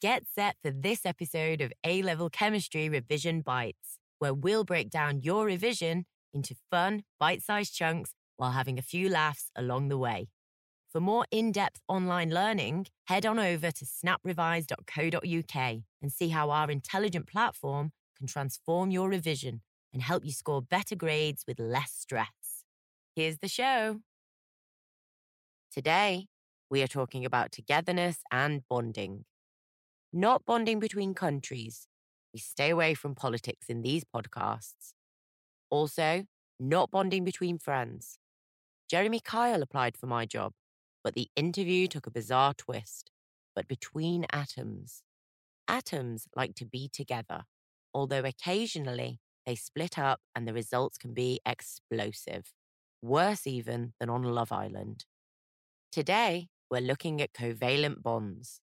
Get set for this episode of A Level Chemistry Revision Bites, where we'll break down your revision into fun, bite sized chunks while having a few laughs along the way. For more in depth online learning, head on over to snaprevise.co.uk and see how our intelligent platform can transform your revision and help you score better grades with less stress. Here's the show. Today, we are talking about togetherness and bonding. Not bonding between countries. We stay away from politics in these podcasts. Also, not bonding between friends. Jeremy Kyle applied for my job, but the interview took a bizarre twist. But between atoms. Atoms like to be together, although occasionally they split up and the results can be explosive, worse even than on Love Island. Today, we're looking at covalent bonds.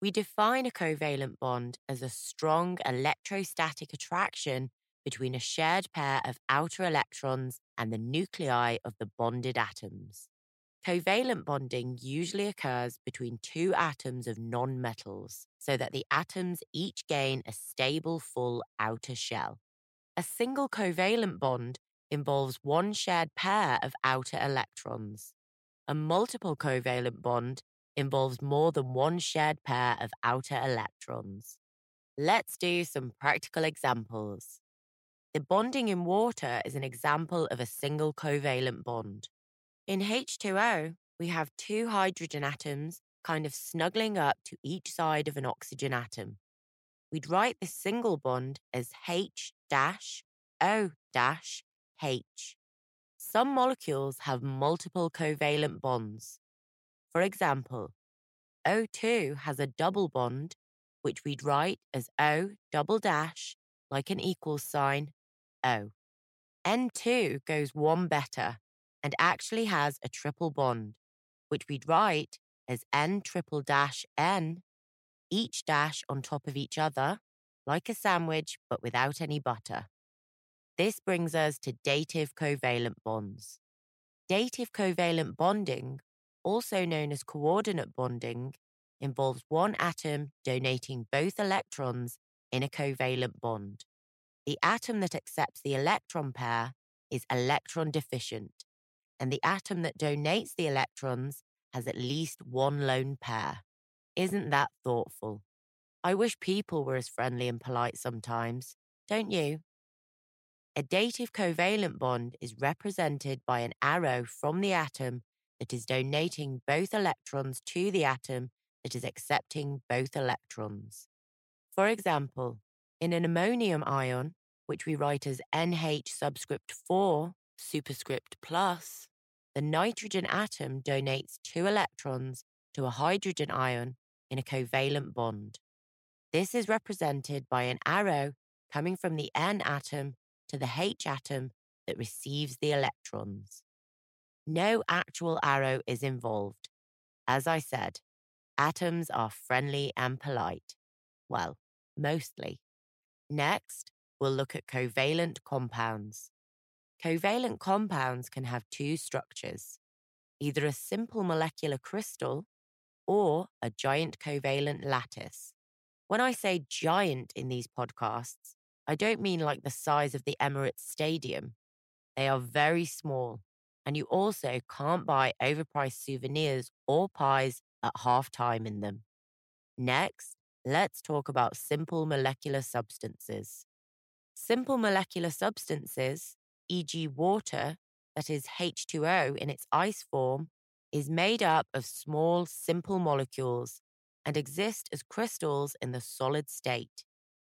We define a covalent bond as a strong electrostatic attraction between a shared pair of outer electrons and the nuclei of the bonded atoms. Covalent bonding usually occurs between two atoms of nonmetals so that the atoms each gain a stable full outer shell. A single covalent bond involves one shared pair of outer electrons. A multiple covalent bond involves more than one shared pair of outer electrons. Let's do some practical examples. The bonding in water is an example of a single covalent bond. In H2O, we have two hydrogen atoms kind of snuggling up to each side of an oxygen atom. We'd write this single bond as H O H. Some molecules have multiple covalent bonds. For example, O2 has a double bond, which we'd write as O double dash, like an equals sign, O. N2 goes one better and actually has a triple bond, which we'd write as N triple dash N, each dash on top of each other, like a sandwich but without any butter. This brings us to dative covalent bonds. Dative covalent bonding, also known as coordinate bonding, involves one atom donating both electrons in a covalent bond. The atom that accepts the electron pair is electron deficient, and the atom that donates the electrons has at least one lone pair. Isn't that thoughtful? I wish people were as friendly and polite sometimes, don't you? A dative covalent bond is represented by an arrow from the atom that is donating both electrons to the atom that is accepting both electrons. For example, in an ammonium ion, which we write as NH subscript 4 superscript plus, the nitrogen atom donates two electrons to a hydrogen ion in a covalent bond. This is represented by an arrow coming from the N atom to the H atom that receives the electrons. No actual arrow is involved. As I said, atoms are friendly and polite. Well, mostly. Next, we'll look at covalent compounds. Covalent compounds can have two structures either a simple molecular crystal or a giant covalent lattice. When I say giant in these podcasts, I don't mean like the size of the Emirates Stadium. They are very small, and you also can't buy overpriced souvenirs or pies at half time in them. Next, let's talk about simple molecular substances. Simple molecular substances, e.g., water, that is H2O in its ice form, is made up of small, simple molecules and exist as crystals in the solid state.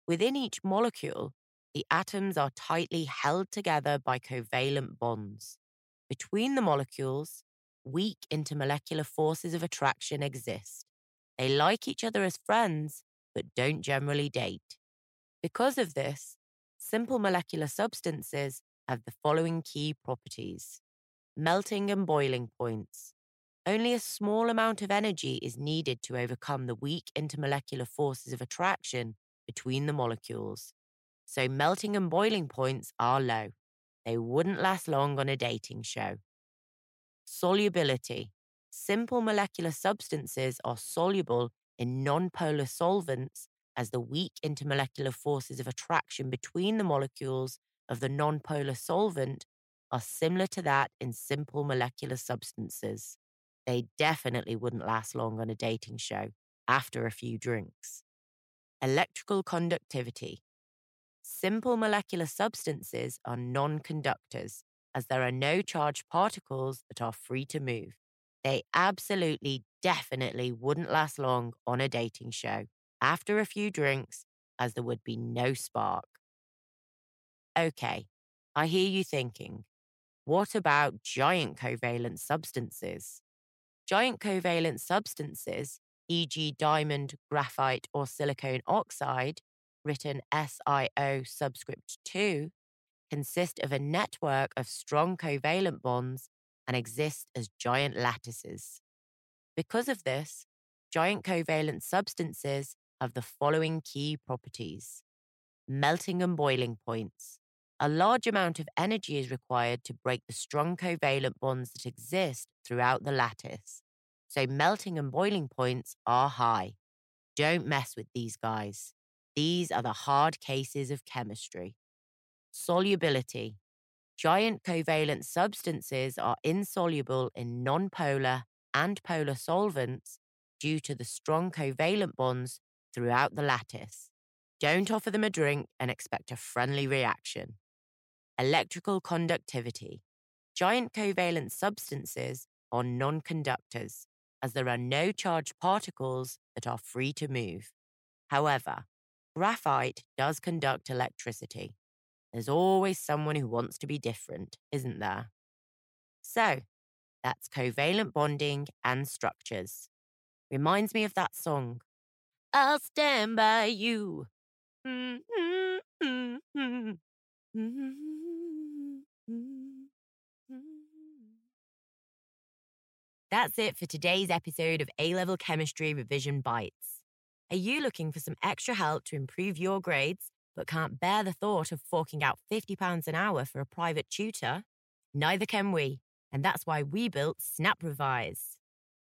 Within each molecule, the atoms are tightly held together by covalent bonds. Between the molecules, weak intermolecular forces of attraction exist. They like each other as friends, but don't generally date. Because of this, simple molecular substances have the following key properties melting and boiling points. Only a small amount of energy is needed to overcome the weak intermolecular forces of attraction between the molecules. So melting and boiling points are low. They wouldn't last long on a dating show. Solubility. Simple molecular substances are soluble in nonpolar solvents as the weak intermolecular forces of attraction between the molecules of the nonpolar solvent are similar to that in simple molecular substances. They definitely wouldn't last long on a dating show after a few drinks. Electrical conductivity. Simple molecular substances are non conductors as there are no charged particles that are free to move. They absolutely, definitely wouldn't last long on a dating show after a few drinks, as there would be no spark. Okay, I hear you thinking, what about giant covalent substances? Giant covalent substances, e.g., diamond, graphite, or silicon oxide, written SiO subscript 2, consist of a network of strong covalent bonds and exist as giant lattices. Because of this, giant covalent substances have the following key properties melting and boiling points. A large amount of energy is required to break the strong covalent bonds that exist throughout the lattice. So, melting and boiling points are high. Don't mess with these guys. These are the hard cases of chemistry. Solubility. Giant covalent substances are insoluble in nonpolar and polar solvents due to the strong covalent bonds throughout the lattice. Don't offer them a drink and expect a friendly reaction. Electrical conductivity. Giant covalent substances are non conductors, as there are no charged particles that are free to move. However, graphite does conduct electricity. There's always someone who wants to be different, isn't there? So, that's covalent bonding and structures. Reminds me of that song. I'll stand by you. That's it for today's episode of A Level Chemistry Revision Bites. Are you looking for some extra help to improve your grades? but can't bear the thought of forking out £50 an hour for a private tutor? Neither can we, and that's why we built Snap Revise.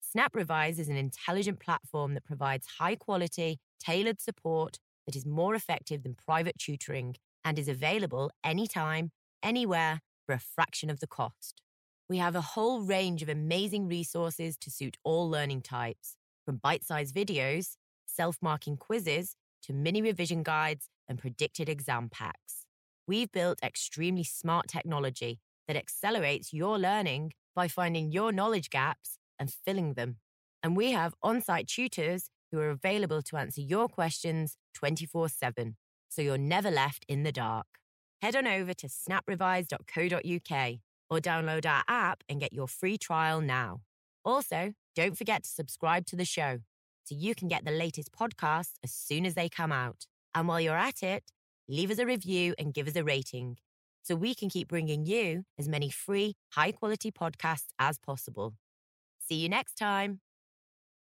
Snap Revise is an intelligent platform that provides high quality, tailored support that is more effective than private tutoring and is available anytime, anywhere, for a fraction of the cost. We have a whole range of amazing resources to suit all learning types, from bite sized videos, self marking quizzes, to mini revision guides and predicted exam packs. We've built extremely smart technology that accelerates your learning by finding your knowledge gaps and filling them. And we have on site tutors who are available to answer your questions 24 7, so you're never left in the dark. Head on over to snaprevise.co.uk or download our app and get your free trial now. Also, don't forget to subscribe to the show so you can get the latest podcasts as soon as they come out. And while you're at it, leave us a review and give us a rating so we can keep bringing you as many free, high quality podcasts as possible. See you next time.